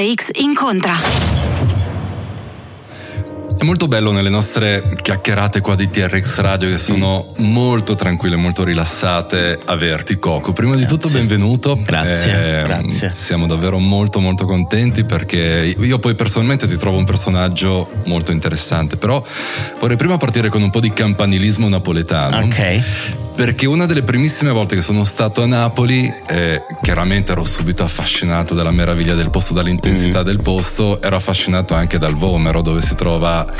TRX incontra. È molto bello nelle nostre chiacchierate qua di TRX Radio che sono mm. molto tranquille, molto rilassate averti Coco. Prima grazie. di tutto benvenuto. Grazie, eh, grazie. Siamo davvero molto molto contenti perché io poi personalmente ti trovo un personaggio molto interessante, però vorrei prima partire con un po' di campanilismo napoletano. Ok perché una delle primissime volte che sono stato a Napoli, eh, chiaramente ero subito affascinato dalla meraviglia del posto, dall'intensità mm. del posto, ero affascinato anche dal Vomero dove si trova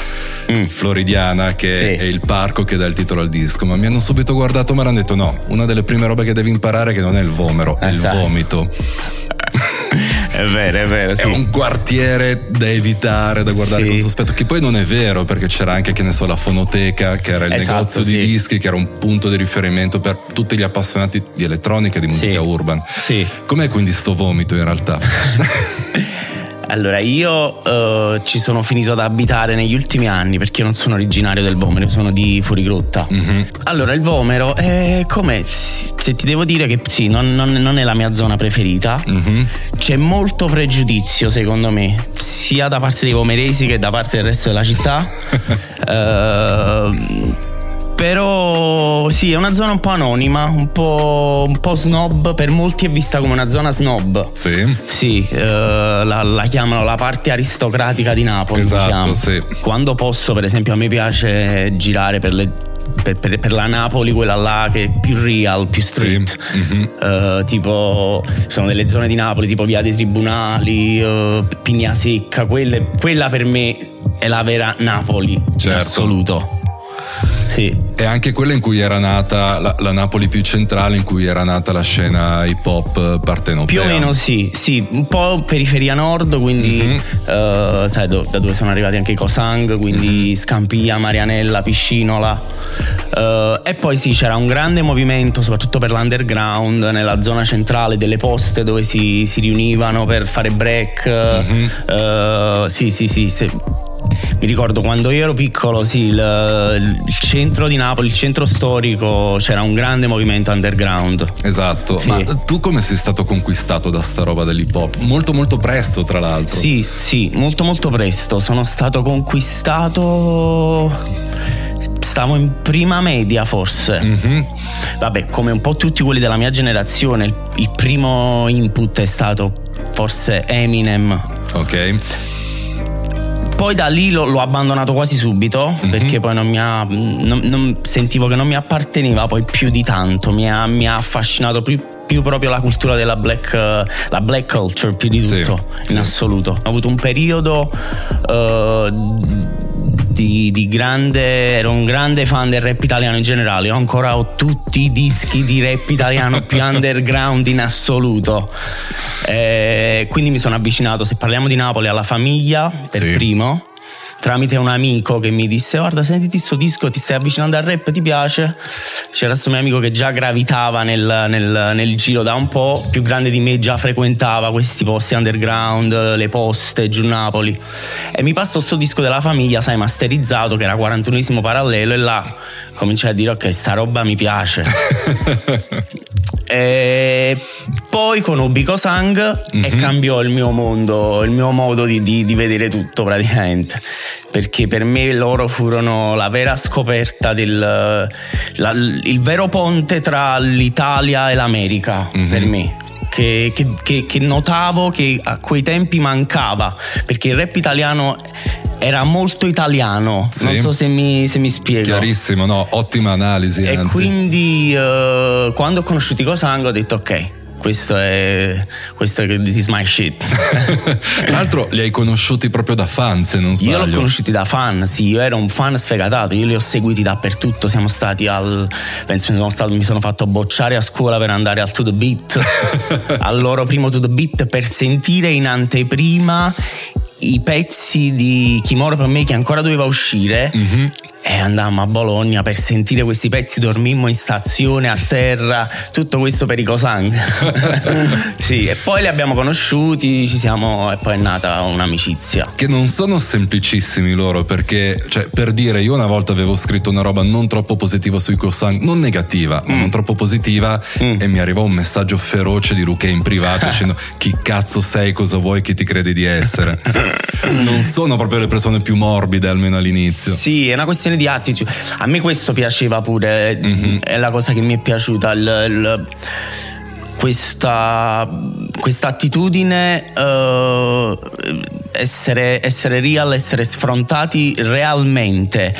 mm. Floridiana che sì. è il parco che dà il titolo al disco, ma mi hanno subito guardato e mi hanno detto no, una delle prime robe che devi imparare è che non è il Vomero, è il vomito. È vero, è vero. Sì. È un quartiere da evitare, da guardare sì. con sospetto, che poi non è vero perché c'era anche, che ne so, la fonoteca, che era il esatto, negozio sì. di dischi, che era un punto di riferimento per tutti gli appassionati di elettronica e di musica urban. Sì. Com'è quindi sto vomito in realtà? Allora, io uh, ci sono finito ad abitare negli ultimi anni perché non sono originario del Vomero, sono di Fuorigrotta. Mm-hmm. Allora, il Vomero è come se ti devo dire che sì, non, non, non è la mia zona preferita. Mm-hmm. C'è molto pregiudizio, secondo me, sia da parte dei vomeresi che da parte del resto della città. uh, Però sì, è una zona un po' anonima, un po', un po', snob, per molti è vista come una zona snob. Sì. Sì, eh, la, la, chiamano la parte aristocratica di Napoli. Esatto, sì. Quando posso, per esempio, a me piace girare per le per, per, per, la Napoli, quella là che è più real, più street. Sì. Mm-hmm. Uh, tipo, sono delle zone di Napoli, tipo Via dei Tribunali, uh, Pigna Secca. Quelle, quella per me è la vera Napoli certo. in assoluto. Sì. E anche quella in cui era nata la, la, Napoli più centrale, in cui era nata la scena hip hop partenopea. Più o meno sì, sì, un po' periferia nord, quindi mm-hmm. uh, sai do, da dove sono arrivati anche i Cosang, quindi mm-hmm. Scampia, Marianella, Piscinola. Uh, e poi sì, c'era un grande movimento, soprattutto per l'underground, nella zona centrale delle poste dove si, si riunivano per fare break. Mm-hmm. Uh, sì, sì, sì. sì mi ricordo quando io ero piccolo, sì, il, il, centro di Napoli, il centro storico, c'era un grande movimento underground. Esatto, sì. ma tu come sei stato conquistato da sta roba dell'hip hop? Molto molto presto, tra l'altro. Sì, sì, molto molto presto. Sono stato conquistato stavo in prima media forse. Mm-hmm. Vabbè, come un po' tutti quelli della mia generazione, il, il primo input è stato forse Eminem. Ok poi da lì l'ho, l'ho abbandonato quasi subito mm-hmm. perché poi non mi ha, non, non, sentivo che non mi apparteneva poi più di tanto, mi ha, mi ha affascinato più, più, proprio la cultura della black, la black culture più di tutto sì, in sì. assoluto. Ho avuto un periodo uh, di, di, grande, ero un grande fan del rap italiano in generale, io ancora ho tutti i dischi di rap italiano più underground in assoluto. E quindi mi sono avvicinato, se parliamo di Napoli, alla famiglia per sì. primo tramite un amico che mi disse guarda sentiti sto disco ti stai avvicinando al rap ti piace? C'era questo mio amico che già gravitava nel, nel, nel, giro da un po' più grande di me già frequentava questi posti underground le poste giù Napoli. E mi passò sto disco della famiglia sai masterizzato che era 41esimo parallelo e là cominciai a dire ok sta roba mi piace E poi conobbi Cosang mm-hmm. e mhm. cambiò il mio mondo, il mio modo di, di, di, vedere tutto praticamente. Perché per me loro furono la vera scoperta del la, il vero ponte tra l'Italia e l'America mm-hmm. per me. Che, che, che, notavo che a quei tempi mancava perché il rap italiano era molto italiano. Sì. Non so se mi, se mi, spiego. Chiarissimo, no? Ottima analisi. E anzi. quindi uh, quando ho conosciuto i Cosang ho detto ok. Questo è, questo è this is my shit. Tra l'altro li hai conosciuti proprio da fan, se non sbaglio. Io l'ho conosciuti da fan, sì, io ero un fan sfegatato, io li ho seguiti dappertutto, siamo stati al penso sono stato, mi sono fatto bocciare a scuola per andare al To The Beat, al loro primo To The Beat per sentire in anteprima i pezzi di Kimura per me che ancora doveva uscire mm-hmm. E andammo a Bologna per sentire questi pezzi, dormimmo in stazione, a terra, tutto questo per i Cosang. sì, e poi li abbiamo conosciuti, ci siamo, e poi è nata un'amicizia. Che non sono semplicissimi loro, perché, cioè, per dire, io una volta avevo scritto una roba non troppo positiva sui Cosang, non negativa, ma mm. non troppo positiva, mm. e mi arrivò un messaggio feroce di Ruche in privato dicendo chi cazzo sei, cosa vuoi, chi ti credi di essere. non sono proprio le persone più morbide, almeno all'inizio. Sì, è una questione di attitude. A me questo piaceva pure, mm-hmm. è la cosa che mi è piaciuta. Il, il, questa, questa attitudine uh, essere, essere real, essere sfrontati realmente,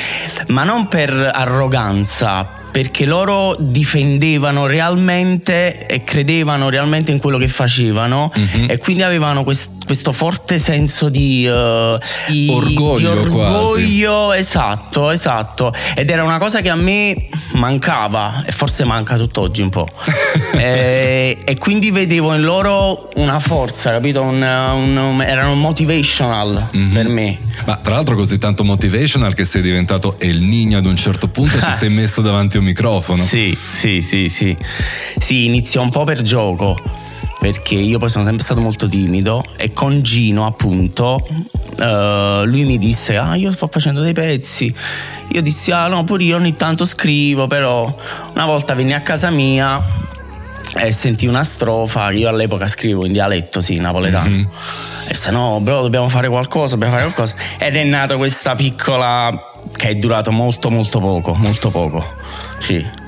ma non per arroganza, perché loro difendevano realmente e credevano realmente in quello che facevano mm-hmm. e quindi avevano quest, questo forte senso di, uh, di orgoglio, di orgoglio esatto, esatto. Ed era una cosa che a me mancava e forse manca tutt'oggi un po'. e, e, quindi vedevo in loro una forza, capito? Un, un, un, erano motivational mm-hmm. per me. Ma tra l'altro così tanto motivational che sei diventato El Nino ad un certo punto e ti sei messo davanti a un microfono. Sì, sì, sì, sì. Sì, iniziò un po' per gioco perché io poi sono sempre stato molto timido e con Gino appunto uh, lui mi disse ah io sto facendo dei pezzi io dissi ah no pure io ogni tanto scrivo però una volta venni a casa mia e sentì una strofa io all'epoca scrivo in dialetto sì napoletano mm-hmm. e se no bro dobbiamo fare qualcosa dobbiamo fare qualcosa ed è nata questa piccola che è durato molto molto poco molto poco sì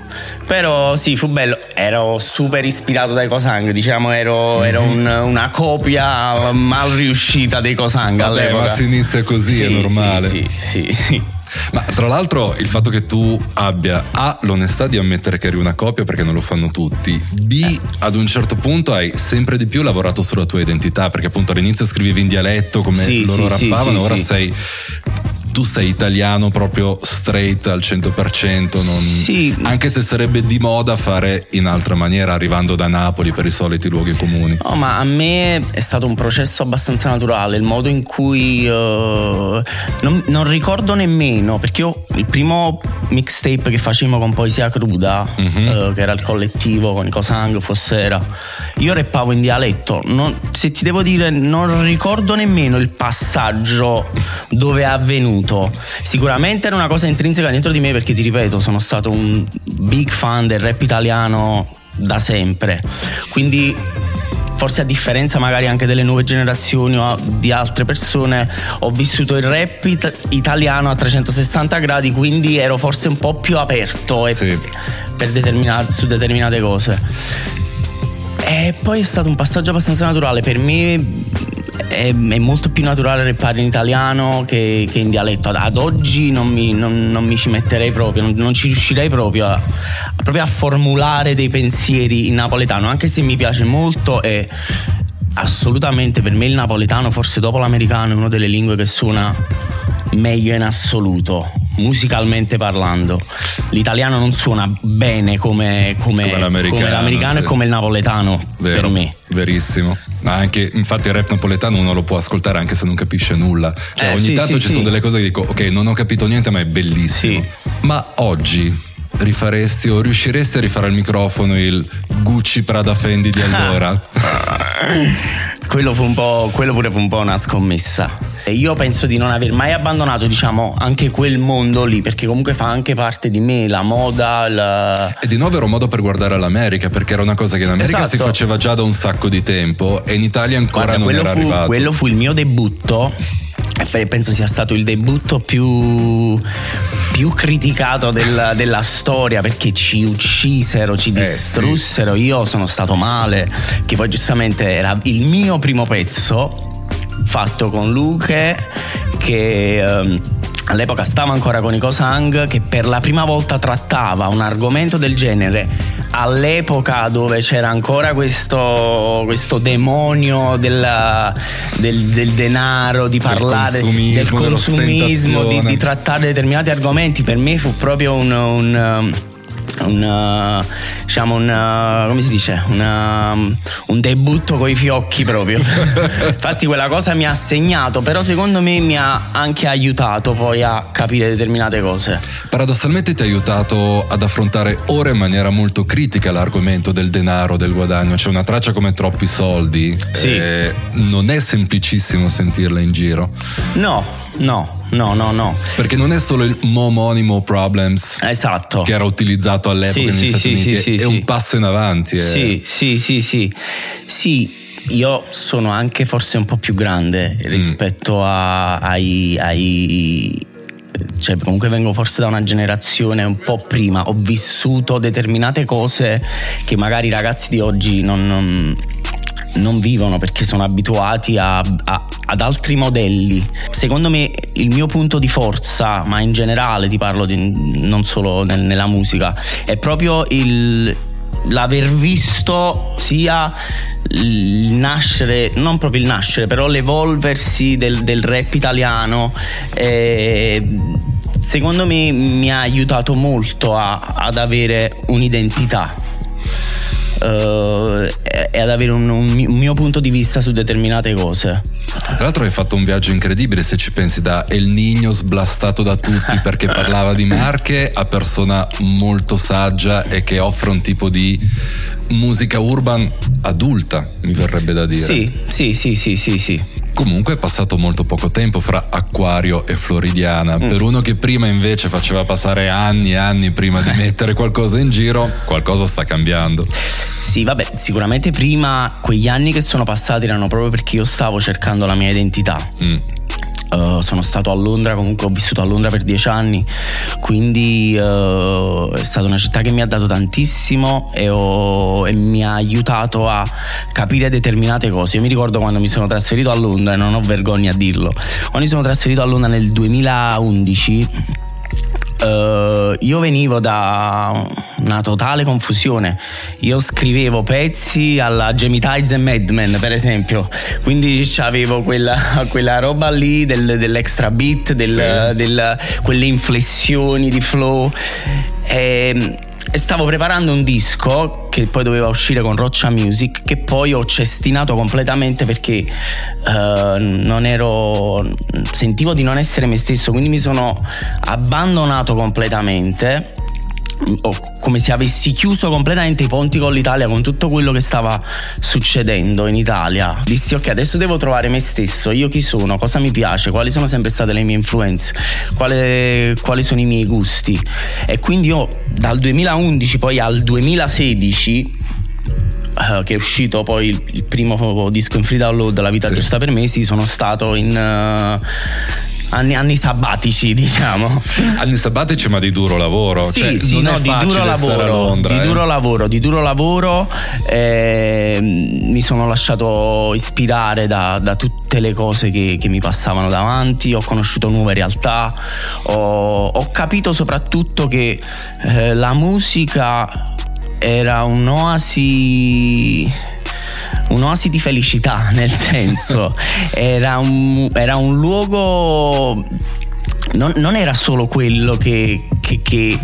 però sì, fu bello. Ero super ispirato dai Cosang, diciamo, ero, mm-hmm. ero un, una copia mal riuscita dei Cosang Vabbè, all'epoca. ma si inizia così, sì, è normale. Sì, sì, sì. Ma tra l'altro il fatto che tu abbia A l'onestà di ammettere che eri una copia perché non lo fanno tutti, B ad un certo punto hai sempre di più lavorato sulla tua identità perché appunto all'inizio scrivevi in dialetto come sì, loro sì, rappavano, sì, ora sei tu sei italiano proprio straight al 100%, non... sì. anche se sarebbe di moda fare in altra maniera, arrivando da Napoli per i soliti luoghi comuni. No, ma a me è stato un processo abbastanza naturale, il modo in cui uh, non, non, ricordo nemmeno, perché io il primo mixtape che facevamo con Poesia Cruda, mm-hmm. uh, che era il collettivo con i Cosang, Fossera, io reppavo in dialetto, non, se ti devo dire non ricordo nemmeno il passaggio dove è avvenuto contenuto. Sicuramente era una cosa intrinseca dentro di me perché ti ripeto, sono stato un big fan del rap italiano da sempre. Quindi forse a differenza magari anche delle nuove generazioni o di altre persone, ho vissuto il rap it- italiano a 360 gradi, quindi ero forse un po' più aperto sì. determinate, su determinate cose. E poi è stato un passaggio abbastanza naturale per me è, è, molto più naturale rappare in italiano che, che in dialetto. Ad, oggi non mi, non, non mi, ci metterei proprio, non, non ci riuscirei proprio a, proprio a, formulare dei pensieri in napoletano, anche se mi piace molto e assolutamente per me il napoletano, forse dopo l'americano, è una delle lingue che suona meglio in assoluto musicalmente parlando. L'italiano non suona bene come, come, come l'americano, come l'americano sì. e come il napoletano Vero, per me. Verissimo. Anche, infatti il rap napoletano uno lo può ascoltare anche se non capisce nulla. Cioè, eh, ogni sì, tanto sì, ci sono delle cose che dico, ok, non ho capito niente, ma è bellissimo. Ma oggi rifaresti o riusciresti a rifare al microfono il Gucci Prada Fendi di allora? quello, fu un po', quello pure fu un po' una scommessa. Io penso di non aver mai abbandonato, diciamo, anche quel mondo lì, perché comunque fa anche parte di me, la moda. La... E di nuovo era un modo per guardare all'America, perché era una cosa che in America esatto. si faceva già da un sacco di tempo e in Italia ancora Guarda, non era fu, arrivato. Quello fu il mio debutto penso sia stato il debutto più, più criticato del, della storia perché ci uccisero, ci distrussero. Eh, sì. Io sono stato male, che poi giustamente era il mio primo pezzo fatto con Luche che ehm, all'epoca stava ancora con i Cosang che per la prima volta trattava un argomento del genere all'epoca dove c'era ancora questo, questo demonio della, del, del, denaro, di parlare consumismo, del consumismo, di, di, trattare determinati argomenti, per me fu proprio un, un un, diciamo un, come si dice, una, un debutto coi fiocchi proprio. Infatti quella cosa mi ha segnato, però secondo me mi ha anche aiutato poi a capire determinate cose. Paradossalmente ti ha aiutato ad affrontare ora in maniera molto critica l'argomento del denaro, del guadagno. C'è una traccia come troppi soldi. Sì. Eh, non è semplicissimo sentirla in giro. No, No, no, no, no. Perché non è solo il momonimo problems esatto. che era utilizzato all'epoca sì, negli sì, Stati sì, Uniti, sì, è un passo in avanti. Sì, sì, sì, sì. Sì, io sono anche forse un po' più grande rispetto mm. a, ai, ai cioè comunque vengo forse da una generazione un po' prima, ho vissuto determinate cose che magari i ragazzi di oggi non, non, non vivono perché sono abituati a, a, ad altri modelli. Secondo me il mio punto di forza, ma in generale ti parlo di, non solo nel, nella musica, è proprio il, l'aver visto sia il nascere, non proprio il nascere, però l'evolversi del, del rap italiano. Eh, secondo me mi ha aiutato molto a, ad avere un'identità uh, e ad avere un, un, mio punto di vista su determinate cose. Tra l'altro hai fatto un viaggio incredibile se ci pensi da El Nino sblastato da tutti perché parlava di marche a persona molto saggia e che offre un tipo di musica urban adulta, mi verrebbe da dire. Sì, sì, sì, sì, sì, sì. Comunque è passato molto poco tempo fra Acquario e Floridiana. Mm. Per uno che prima invece faceva passare anni e anni prima di mettere qualcosa in giro, qualcosa sta cambiando. Sì, vabbè, sicuramente prima quegli anni che sono passati erano proprio perché io stavo cercando la mia identità. Mm. Uh, sono stato a Londra, comunque ho vissuto a Londra per dieci anni, quindi uh, è stata una città che mi ha dato tantissimo e, ho, e, mi ha aiutato a capire determinate cose. Io mi ricordo quando mi sono trasferito a Londra, e non ho vergogna a dirlo, quando mi sono trasferito a Londra nel 2011 Uh, io venivo da una totale confusione. Io scrivevo pezzi alla Jamie Tides e Madman, per esempio. Quindi avevo quella, quella roba lì del, dell'extra beat, del, sì. del, quelle inflessioni di flow. E, ehm, e stavo preparando un disco che poi doveva uscire con Roccia Music che poi ho cestinato completamente perché uh, non ero sentivo di non essere me stesso quindi mi sono abbandonato completamente oh, come se avessi chiuso completamente i ponti con l'Italia, con tutto quello che stava succedendo in Italia. Dissi ok, adesso devo trovare me stesso, io chi sono, cosa mi piace, quali sono sempre state le mie influenze, quale, quali sono i miei gusti. E quindi io dal 2011 poi al 2016 Uh, eh, che è uscito poi il, il, primo disco in free download La vita sì. giusta per me, sì, sono stato in, uh, anni, anni, sabbatici, diciamo. Anni sabbatici, ma di duro lavoro. Sì, cioè, sì, no, di duro lavoro. Londra, di eh. duro lavoro, di duro lavoro. Eh, mi sono lasciato ispirare da, da tutte le cose che, che, mi passavano davanti, ho conosciuto nuove realtà, ho, ho capito soprattutto che eh, la musica era un'oasi un'oasi di felicità, nel senso era un, era un luogo, non, non, era solo quello che, che, che,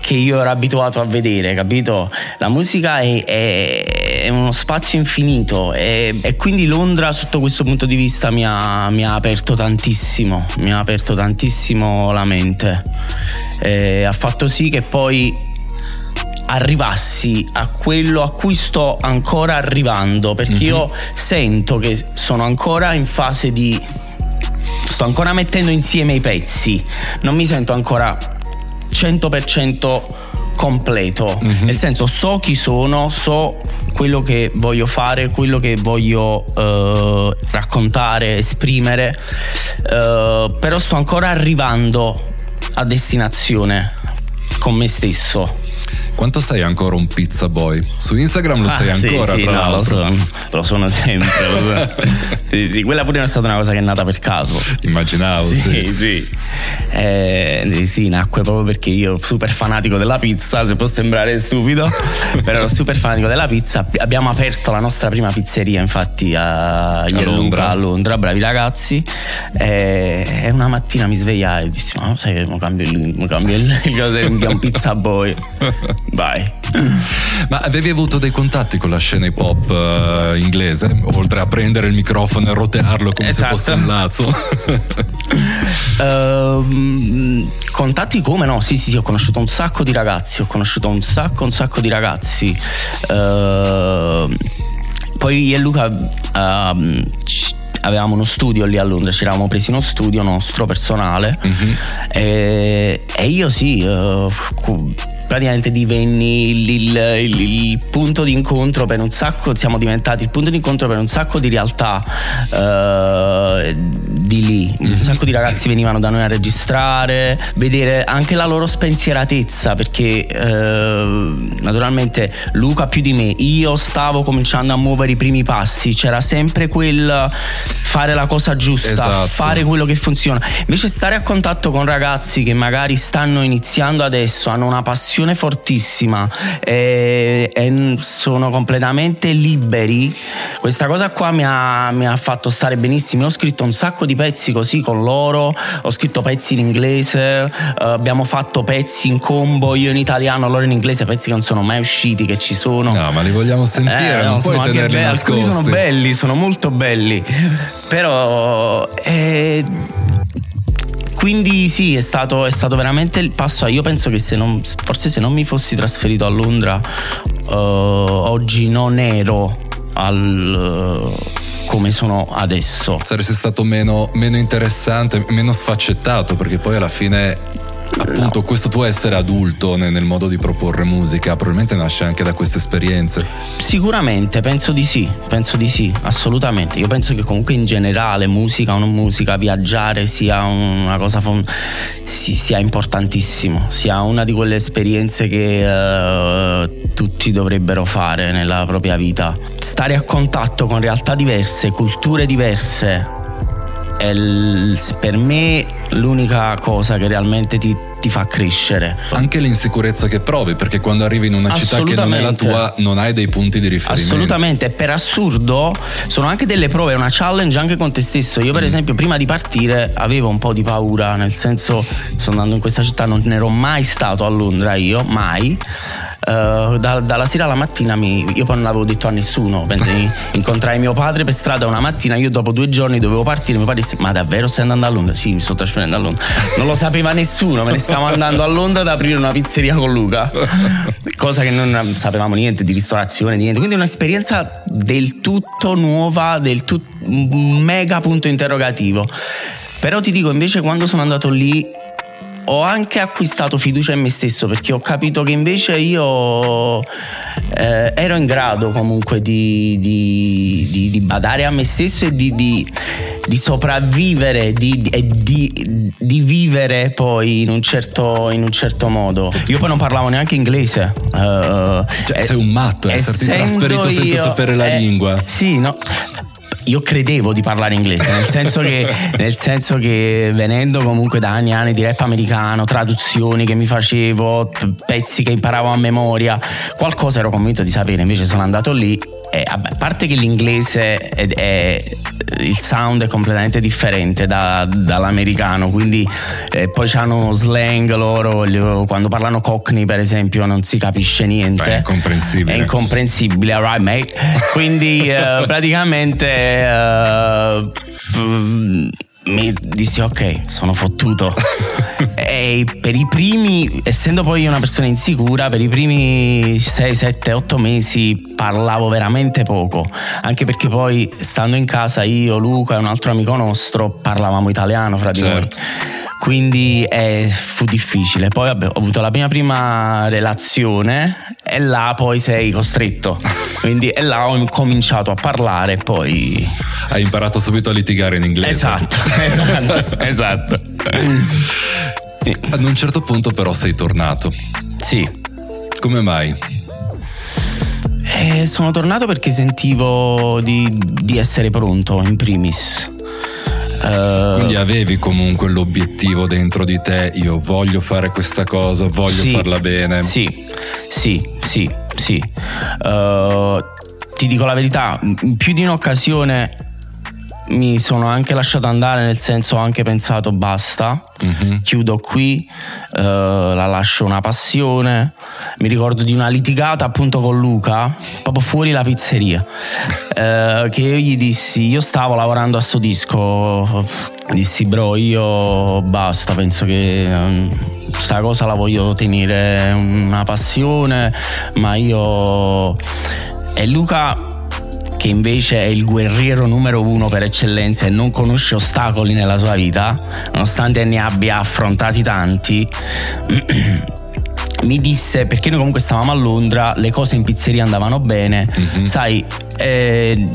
che, io ero abituato a vedere, capito? La musica è, è, è uno spazio infinito e, quindi Londra sotto questo punto di vista mi ha, mi ha aperto tantissimo, mi ha aperto tantissimo la mente. E ha fatto sì che poi arrivassi a quello a cui sto ancora arrivando, perché mm-hmm. io sento che sono ancora in fase di... sto ancora mettendo insieme i pezzi, non mi sento ancora 100% completo, mm-hmm. nel senso so chi sono, so quello che voglio fare, quello che voglio uh, raccontare, esprimere, uh, però sto ancora arrivando a destinazione con me stesso. Quanto sei ancora un pizza boy? Su Instagram lo ah, sei ancora, sì, sì, no, lo sono, lo sono sempre. sì, sì, quella pure è stata una cosa che è nata per caso. Immaginavo, sì. Sì, sì. Eh, sì, nacque proprio perché io super fanatico della pizza, se può sembrare stupido, però ero super fanatico della pizza. Abbiamo aperto la nostra prima pizzeria, infatti, a, a Londra. a Londra, bravi ragazzi. Eh, e una mattina mi svegliai e dissi, ma sai che cambio il, cambio il, il, il, un pizza boy. Vai. Ma avevi avuto dei contatti con la scena hip hop uh, inglese, oltre a prendere il microfono e rotearlo come esatto. se fosse un lazzo? uh, contatti come no? Sì, sì, sì, ho conosciuto un sacco di ragazzi, ho conosciuto un sacco, un sacco di ragazzi. Uh, poi io e Luca uh, avevamo uno studio lì a Londra, ci eravamo presi uno studio nostro personale mm-hmm. e, e, io sì, uh, praticamente divenni il, il, il, il, punto di incontro per un sacco, siamo diventati il punto di incontro per un sacco di realtà uh, di lì. Un mhm. sacco di ragazzi venivano da noi a registrare, vedere anche la loro spensieratezza, perché uh, naturalmente Luca più di me, io stavo cominciando a muovere i primi passi, c'era sempre quel fare la cosa giusta, esatto. fare quello che funziona. Invece stare a contatto con ragazzi che magari stanno iniziando adesso, hanno una passione passione fortissima. E, e, sono completamente liberi, questa cosa qua mi ha, mi ha, fatto stare benissimo. Ho scritto un sacco di pezzi così con loro, ho scritto pezzi in inglese, uh, abbiamo fatto pezzi in combo, io in italiano, loro in inglese, pezzi che non sono mai usciti, che ci sono. No, ma li vogliamo sentire, eh, non puoi tenerli be- Alcuni sono belli, sono molto belli, però... Eh, quindi sì, è stato, è stato, veramente il passo. Io penso che se non, forse se non mi fossi trasferito a Londra, uh, oggi non ero al. Uh, come sono adesso. Saresti stato meno, meno interessante, meno sfaccettato, perché poi alla fine appunto no. questo tuo essere adulto nel, nel, modo di proporre musica probabilmente nasce anche da queste esperienze sicuramente penso di sì penso di sì assolutamente io penso che comunque in generale musica o non musica viaggiare sia una cosa sia importantissimo sia una di quelle esperienze che uh, tutti dovrebbero fare nella propria vita stare a contatto con realtà diverse culture diverse è l- per me l'unica cosa che realmente ti, ti, fa crescere. Anche l'insicurezza che provi, perché quando arrivi in una città che non è la tua, non hai dei punti di riferimento. Assolutamente, per assurdo sono anche delle prove, è una challenge anche con te stesso. Io, per mm. esempio, prima di partire avevo un po' di paura, nel senso, sto andando in questa città, non ero mai stato a Londra io, mai. Uh, da, dalla sera alla mattina mi, io poi non l'avevo detto a nessuno penso incontrai mio padre per strada una mattina io dopo due giorni dovevo partire mio padre disse ma davvero stai andando a Londra? sì mi sto trasferendo a Londra. Non lo sapeva nessuno me ne stavo andando a Londra ad aprire una pizzeria con Luca. Cosa che non sapevamo niente di ristorazione di niente. Quindi un'esperienza del tutto nuova del tutto mega punto interrogativo. Però ti dico invece quando sono andato lì ho anche acquistato fiducia in me stesso perché ho capito che invece io eh, ero in grado comunque di, di, di, di, badare a me stesso e di, sopravvivere e di, vivere poi in un, certo, in un, certo, modo. Io poi non parlavo neanche inglese. Uh, cioè, sei un matto, esserti trasferito senza io, sapere la eh, lingua. Sì, no io credevo di parlare inglese, nel senso, che, nel senso che venendo comunque da anni e anni di rap americano, traduzioni che mi facevo, pezzi che imparavo a memoria, qualcosa ero convinto di sapere, invece sono andato lì e a parte che l'inglese è, è il sound è completamente differente da, dall'americano, quindi eh, poi hanno slang loro, quando parlano cockney per esempio non si capisce niente. Beh, è incomprensibile. È incomprensibile, alright mate. Quindi eh, praticamente... Eh, mi dissi ok, sono fottuto. e per i primi, essendo poi una persona insicura, per i primi 6, 7, 8 mesi parlavo veramente poco, anche perché poi stando in casa io, Luca e un altro amico nostro parlavamo italiano fra di certo. noi quindi eh, fu difficile. Poi vabbè, ho avuto la mia prima relazione e là poi sei costretto. Quindi e là ho cominciato a parlare e poi... Hai imparato subito a litigare in inglese. Esatto, esatto, esatto. Ad un certo punto però sei tornato. Sì. Come mai? Eh, sono tornato perché sentivo di, di essere pronto in primis. Uh, Quindi avevi comunque l'obiettivo dentro di te, io voglio fare questa cosa, voglio sì, farla bene. Sì, sì, sì, sì. Uh, ti dico la verità, in più di un'occasione mi sono anche lasciato andare, nel senso ho anche pensato basta, uh-huh. chiudo qui, uh, la lascio una passione. Mi ricordo di una litigata appunto con Luca, proprio fuori la pizzeria, uh, che io gli dissi, io stavo lavorando a sto disco, dissi bro io basta, penso che... Um, sta cosa la voglio tenere una passione, ma io... E Luca che invece è il guerriero numero uno per eccellenza e non conosce ostacoli nella sua vita, nonostante ne abbia affrontati tanti, mi disse, perché noi comunque stavamo a Londra, le cose in pizzeria andavano bene, mm-hmm. sai, eh,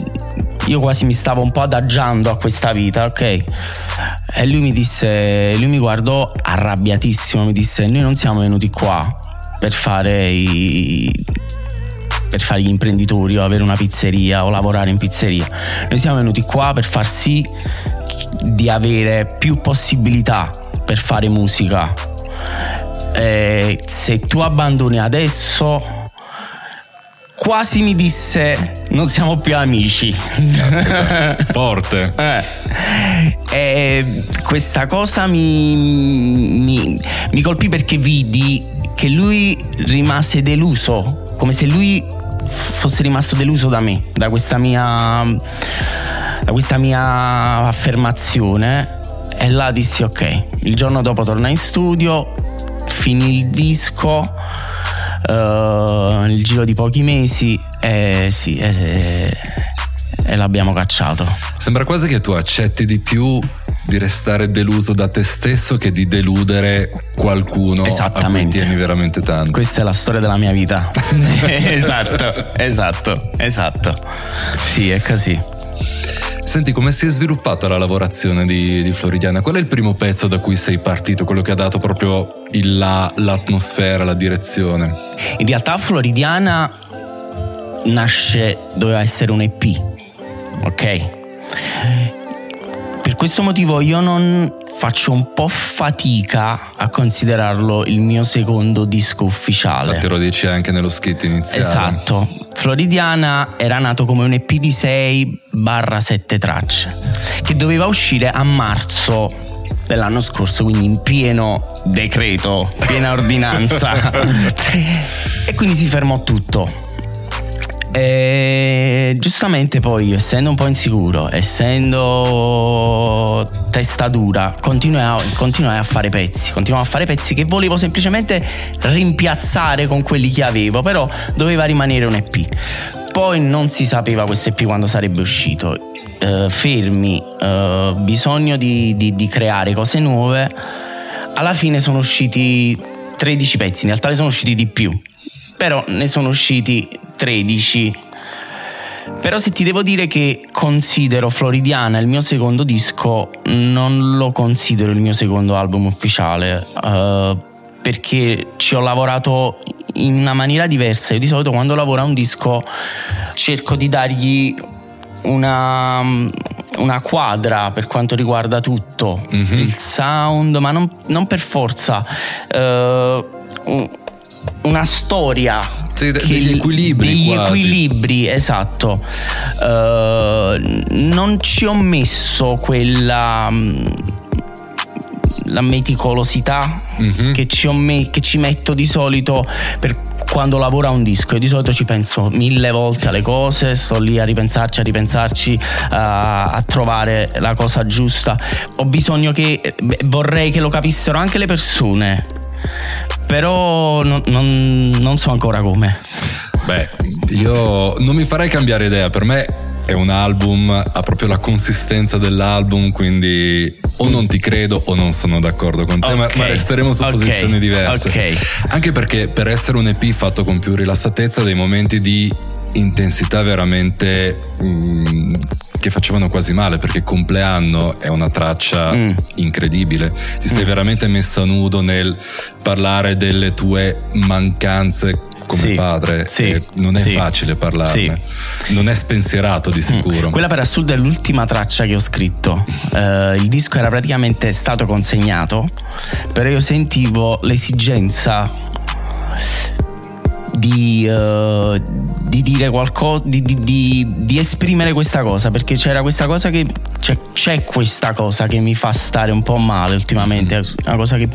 io quasi mi stavo un po' adagiando a questa vita, ok? E lui mi disse, lui mi guardò arrabbiatissimo, mi disse, noi non siamo venuti qua per fare i per fare gli imprenditori o avere una pizzeria o lavorare in pizzeria. Noi siamo venuti qua per far sì di avere più possibilità per fare musica. E se tu abbandoni adesso quasi mi disse non siamo più amici. Aspetta, forte. eh. E questa cosa mi, mi, mi colpì perché vidi che lui rimase deluso, come se lui fosse rimasto deluso da me, da questa mia, da questa mia affermazione. E là dissi ok, il giorno dopo tornai in studio, finì il disco, uh, nel giro di pochi mesi e sì, e, e l'abbiamo cacciato. Sembra quasi che tu accetti di più di restare deluso da te stesso che di deludere qualcuno a cui tieni veramente tanto. Questa è la storia della mia vita. esatto, esatto, esatto. Sì, è così. Senti, come si è sviluppata la lavorazione di, di, Floridiana? Qual è il primo pezzo da cui sei partito, quello che ha dato proprio il là, l'atmosfera, la direzione? In realtà Floridiana nasce, doveva essere un EP, ok? Per questo motivo io non faccio un po' fatica a considerarlo il mio secondo disco ufficiale. Infatti lo dici anche nello skit iniziale. Esatto. Floridiana era nato come un EP di 6 barra 7 tracce che doveva uscire a marzo dell'anno scorso, quindi in pieno decreto, piena ordinanza. e quindi si fermò tutto. E giustamente poi, essendo un po' insicuro, essendo testa dura, continuai a, fare pezzi, continuavo a fare pezzi che volevo semplicemente rimpiazzare con quelli che avevo, però doveva rimanere un EP. Poi non si sapeva questo EP quando sarebbe uscito. Uh, fermi, uh, bisogno di, di, di creare cose nuove alla fine sono usciti 13 pezzi, in realtà ne sono usciti di più, però ne sono usciti 13. Però se ti devo dire che considero Floridiana il mio secondo disco, non lo considero il mio secondo album ufficiale. Uh, perché ci ho lavorato in una maniera diversa. Io di solito quando lavoro a un disco cerco di dargli una, una quadra per quanto riguarda tutto, mm-hmm. il sound, ma non, non per forza. Uh, una storia sì, degli equilibri degli quasi. equilibri esatto uh, non ci ho messo quella la meticolosità mm-hmm. che, ci me- che ci metto di solito per quando lavoro a un disco. Io di solito ci penso mille volte alle cose, sto lì a ripensarci, a ripensarci, a, a trovare la cosa giusta. Ho bisogno che beh, vorrei che lo capissero anche le persone, però non, non, non so ancora come. Beh, io non mi farei cambiare idea, per me è un album, ha proprio la consistenza dell'album, quindi o non ti credo o non sono d'accordo con te, okay. ma, ma, resteremo su okay. posizioni diverse. Okay. Anche perché per essere un EP fatto con più rilassatezza, dei momenti di intensità veramente mm, che facevano quasi male perché compleanno è una traccia mm. incredibile ti sei mm. veramente messo a nudo nel parlare delle tue mancanze come sì, padre sì, non è sì, facile parlarne non è spensierato di sicuro mm. quella per assurdo è l'ultima traccia che ho scritto uh, il disco era praticamente stato consegnato però io sentivo l'esigenza di, uh, di, dire qualcosa, di, di, di, esprimere questa cosa, perché c'era questa cosa che c'è, c'è, questa cosa che mi fa stare un po' male ultimamente, mm-hmm. una cosa che,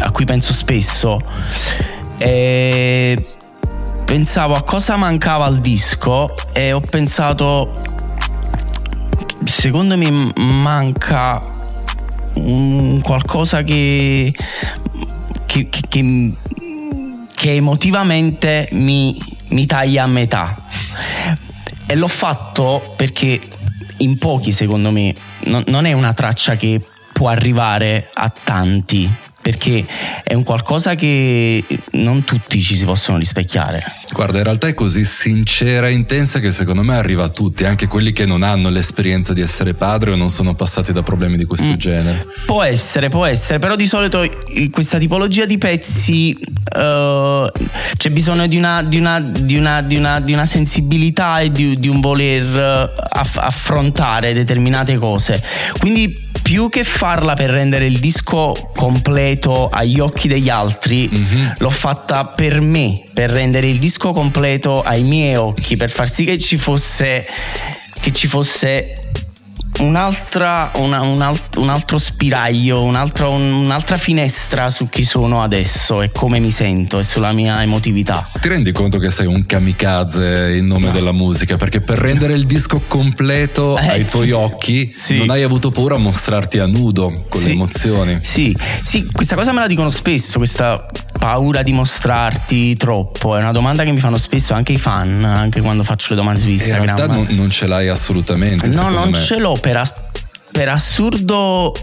a cui penso spesso. E pensavo a cosa mancava al disco e ho pensato secondo me manca un qualcosa che, che, che, che, che emotivamente mi, mi taglia a metà. E l'ho fatto perché in pochi secondo me non, non è una traccia che può arrivare a tanti perché è un qualcosa che non tutti ci si possono rispecchiare. Guarda, in realtà è così sincera e intensa che secondo me arriva a tutti, anche quelli che non hanno l'esperienza di essere padre o non sono passati da problemi di questo mm. genere. Può essere, può essere, però di solito questa tipologia di pezzi uh, c'è bisogno di una, di, una, di, una, di, una, di una, sensibilità e di, un voler uh, aff- affrontare determinate cose. Quindi più che farla per rendere il disco completo agli occhi degli altri, mm-hmm. l'ho fatta per me, per rendere il disco completo ai miei occhi, per far sì che ci fosse che ci fosse un'altra, una, un, alt, un, altro spiraglio, un'altra, un'altra, finestra su chi sono adesso e come mi sento e sulla mia emotività. Ti rendi conto che sei un kamikaze in nome no. della musica? Perché per rendere il disco completo eh, ai tuoi occhi sì. non hai avuto paura a mostrarti a nudo con sì. le emozioni. Sì, sì, questa cosa me la dicono spesso, questa paura di mostrarti troppo? È una domanda che mi fanno spesso anche i fan, anche quando faccio le domande su Instagram. In realtà non, non ce l'hai assolutamente. No, non me. ce l'ho per, as- per assurdo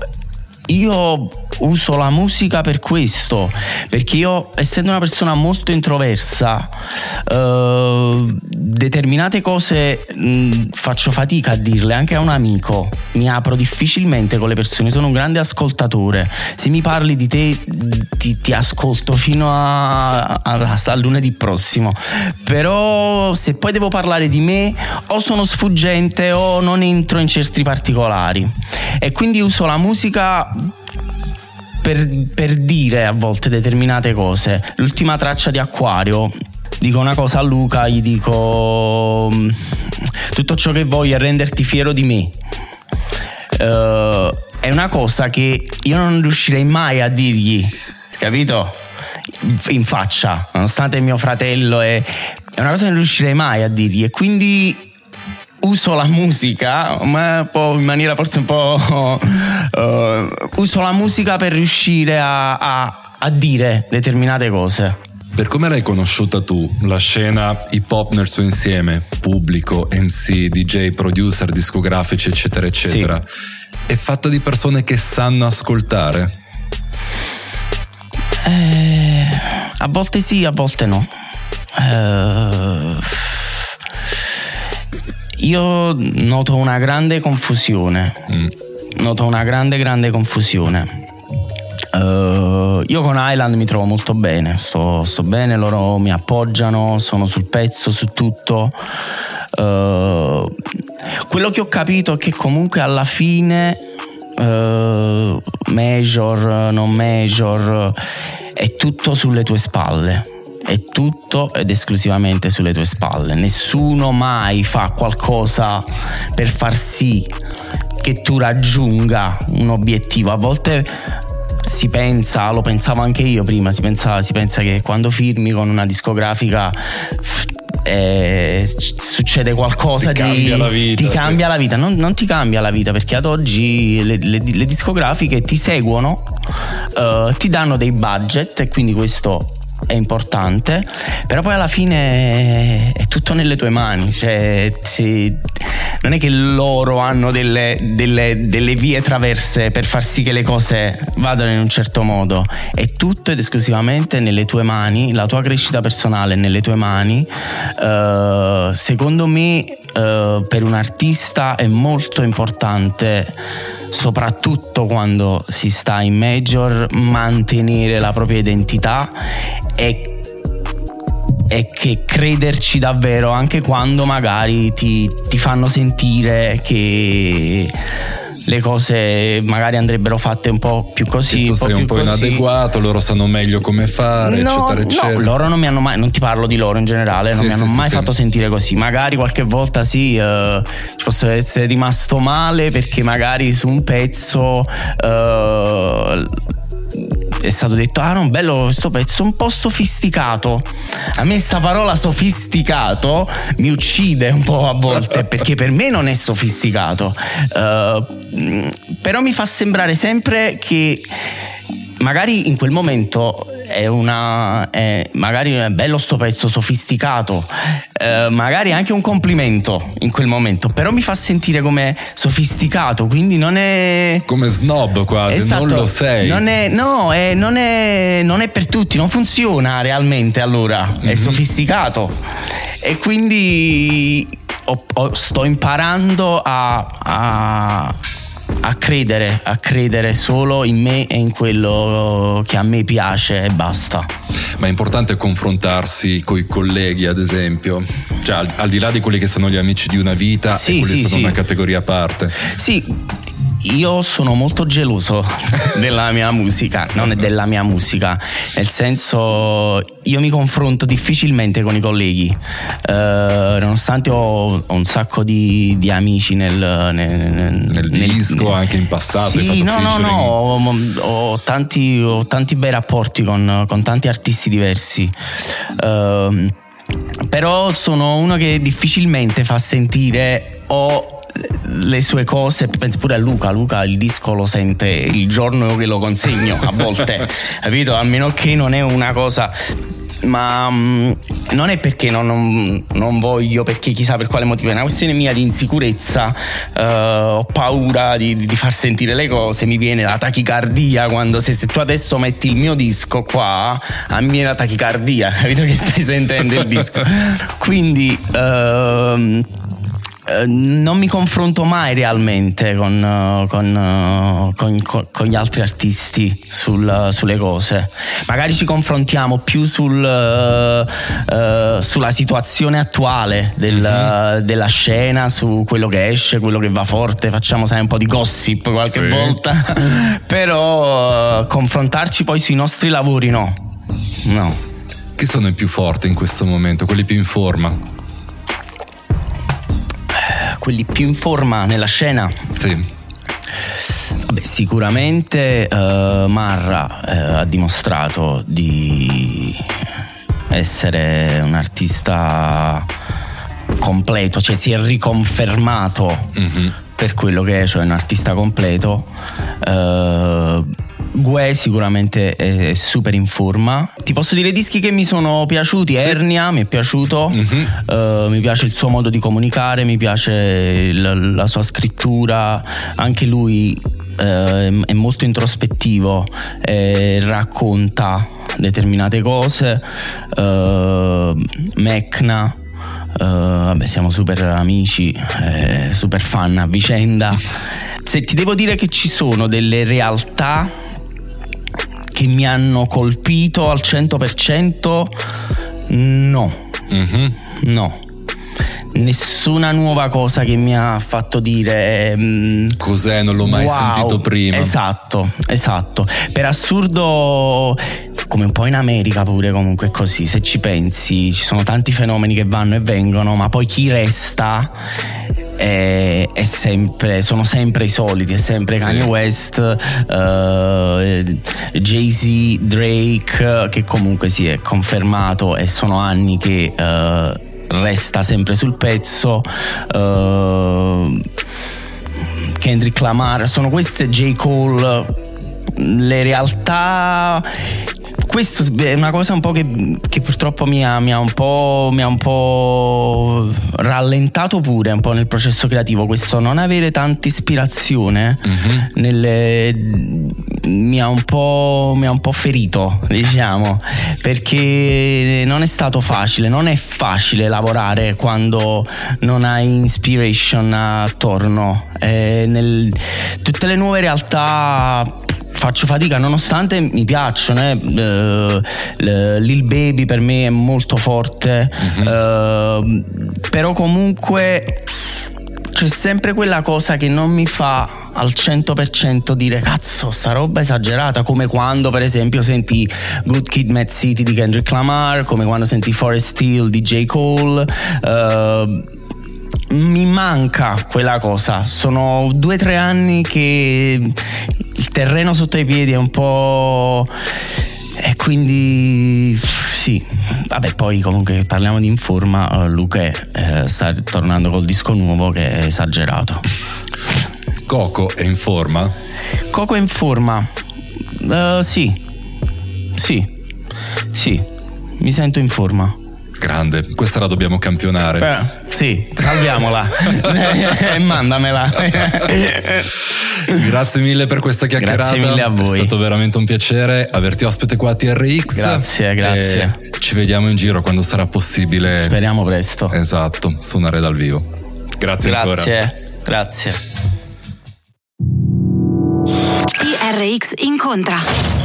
io uso la musica per questo, perché io essendo una persona molto introversa, eh, determinate cose mh, faccio fatica a dirle anche a un amico, mi apro difficilmente con le persone, sono un grande ascoltatore, se mi parli di te ti, ti ascolto fino a, a, a, lunedì prossimo, però se poi devo parlare di me o sono sfuggente o non entro in certi particolari. E quindi uso la musica per, per dire a volte determinate cose. L'ultima traccia di Acquario dico una cosa a Luca, gli dico mm, tutto ciò che voglio è renderti fiero di me. Uh, è una cosa che io non riuscirei mai a dirgli, capito? In faccia, nonostante mio fratello è, è una cosa che non riuscirei mai a dirgli e quindi uso la musica, ma in maniera forse un po'... Uh, uso la musica per riuscire a, a, a dire determinate cose. Per come l'hai conosciuta tu, la scena hip hop nel suo insieme, pubblico, MC, DJ, producer, discografici, eccetera, eccetera, sì. è fatta di persone che sanno ascoltare? Eh, a volte sì, a volte no. Eh, io noto una grande confusione. Mm. Noto una grande, grande confusione. Uh, io con Island mi trovo molto bene, sto, sto, bene, loro mi appoggiano, sono sul pezzo, su tutto. Uh, quello che ho capito è che comunque alla fine uh, major, non major, è tutto sulle tue spalle. È tutto ed esclusivamente sulle tue spalle. Nessuno mai fa qualcosa per far sì che tu raggiunga un obiettivo. A volte si pensa, lo pensavo anche io prima, si pensa, si pensa che quando firmi con una discografica eh, succede qualcosa ti di cambia la vita, ti sì. cambia la vita non, non, ti cambia la vita perché ad oggi le, le, le discografiche ti seguono uh, ti danno dei budget e quindi questo è importante, però poi alla fine è tutto nelle tue mani, cioè si, non è che loro hanno delle, delle, delle, vie traverse per far sì che le cose vadano in un certo modo, è tutto ed esclusivamente nelle tue mani, la tua crescita personale è nelle tue mani, uh, secondo me uh, per un artista è molto importante soprattutto quando si sta in major, mantenere la propria identità e e che crederci davvero anche quando magari ti, ti fanno sentire che le cose magari andrebbero fatte un po' più così. Tu un po sei un po' così. inadeguato, loro sanno meglio come fare, no, eccetera, eccetera. No, loro non mi hanno mai, non ti parlo di loro in generale, non Sì, mi hanno sì, mai sì, fatto sentire così. Magari qualche volta sì, eh, ci posso essere rimasto male perché magari su un pezzo. eh, è stato detto, ah no, bello questo pezzo, un po' sofisticato. A me sta parola sofisticato mi uccide un po' a volte, perché per me non è sofisticato. Uh, però mi fa sembrare sempre che magari in quel momento è una è, magari è bello sto pezzo sofisticato eh, magari anche un complimento in quel momento però mi fa sentire come sofisticato quindi non è Come snob quasi, Esatto, non lo sei. non è, no è, non, è, non è per tutti non funziona realmente allora è sofisticato. E quindi ho- ho- sto imparando a, a a credere, a credere solo in me e in quello che a me piace e basta. Ma è importante confrontarsi con i colleghi, ad esempio. Cioè, al, al di là di quelli che sono gli amici di una vita, Sì, e quelli sì, sono sì. una categoria a parte. Sì, io sono molto geloso della mia musica, non è della mia musica, nel senso io mi confronto difficilmente con i colleghi, Eh, nonostante ho, ho un sacco di, di amici nel, nel, Nel disco, anche in passato, Sì, no, no, no, ho, ho tanti, ho tanti bei rapporti con, con tanti artisti diversi. Ehm, però sono uno che difficilmente fa sentire o le sue cose, penso pure a Luca, Luca il disco lo sente il giorno che lo consegno a volte, capito? A meno che non è una cosa ma mm, non è perché non, non- non voglio, perché chissà per quale motivo, è una questione mia di insicurezza, eh, ho paura di, di far sentire le cose, mi viene la tachicardia quando se, se tu adesso metti il mio disco qua, a me la tachicardia, capito che stai sentendo il disco? Quindi... ehm, eh, non mi confronto mai realmente con, eh, con, eh, con- con- gli altri artisti sul- sulle cose. Magari ci confrontiamo più sul, eh, sulla situazione attuale del- della scena, su quello che esce, quello che va forte. Facciamo sai un po' di gossip qualche Sì. volta, però eh, confrontarci poi sui nostri lavori no. No. Chi sono i più forti in questo momento? Quelli più in forma? Quelli più in forma nella scena. Sì. Vabbè, sicuramente eh, Marra eh, ha dimostrato di essere un artista completo, cioè si è riconfermato Mhm. per quello che è, cioè un artista completo. Eh, Gue sicuramente è super in forma. Ti posso dire dischi che mi sono piaciuti. Ernia mi è piaciuto. Mhm. Eh, mi piace il suo modo di comunicare, mi piace la, la sua scrittura. Anche lui eh, è molto introspettivo, eh, racconta determinate cose. Uh, Mecna, uh, vabbè, siamo super amici, eh, super fan a vicenda. Se ti devo dire che ci sono delle realtà che mi hanno colpito al 100%, no. Mm-hmm. No. Nessuna nuova cosa che mi ha fatto dire mm, cos'è? Non l'ho mai wow, sentito prima. Esatto esatto. Per assurdo come un po' in America pure comunque così. Se ci pensi ci sono tanti fenomeni che vanno e vengono ma poi chi resta è, è sempre, sono sempre i soliti, è sempre Kanye sì. West, uh, Jay-Z, Drake, che comunque si è confermato e sono anni che uh, resta sempre sul pezzo. Uh, Kendrick Lamar, sono queste J. Cole le realtà questo è una cosa un po' che, che purtroppo mi ha, mi, ha mi ha, un po', rallentato pure un po' nel processo creativo, questo non avere tanta ispirazione mm-hmm. nelle, mi, ha mi, ha un po', ferito, diciamo, perché non è stato facile, non è facile lavorare quando non hai inspiration attorno. Eh, nel, tutte le nuove realtà faccio fatica nonostante mi piacciono eh. uh, Lil Baby per me è molto forte uh-huh. uh, però comunque c'è sempre quella cosa che non mi fa al 100% dire cazzo sta roba esagerata come quando per esempio senti Good Kid Mad City di Kendrick Lamar come quando senti Forest Hill di J. Cole uh, mi manca quella cosa. Sono due o tre anni che il terreno sotto i piedi è un po'. E quindi sì, vabbè, poi comunque parliamo di Informa. Uh, Luca eh, sta tornando col disco nuovo che è esagerato. Coco è in forma? Coco è in forma. Uh, sì, sì, sì, mi sento in forma. Grande, questa la dobbiamo campionare. Beh, sì, salviamola e mandamela. grazie mille per questa chiacchierata. Grazie mille a voi. È stato veramente un piacere averti ospite qua a TRX. Grazie, grazie. E ci vediamo in giro quando sarà possibile. Speriamo presto. Esatto, suonare dal vivo. Grazie, grazie ancora. Grazie, grazie. TRX incontra.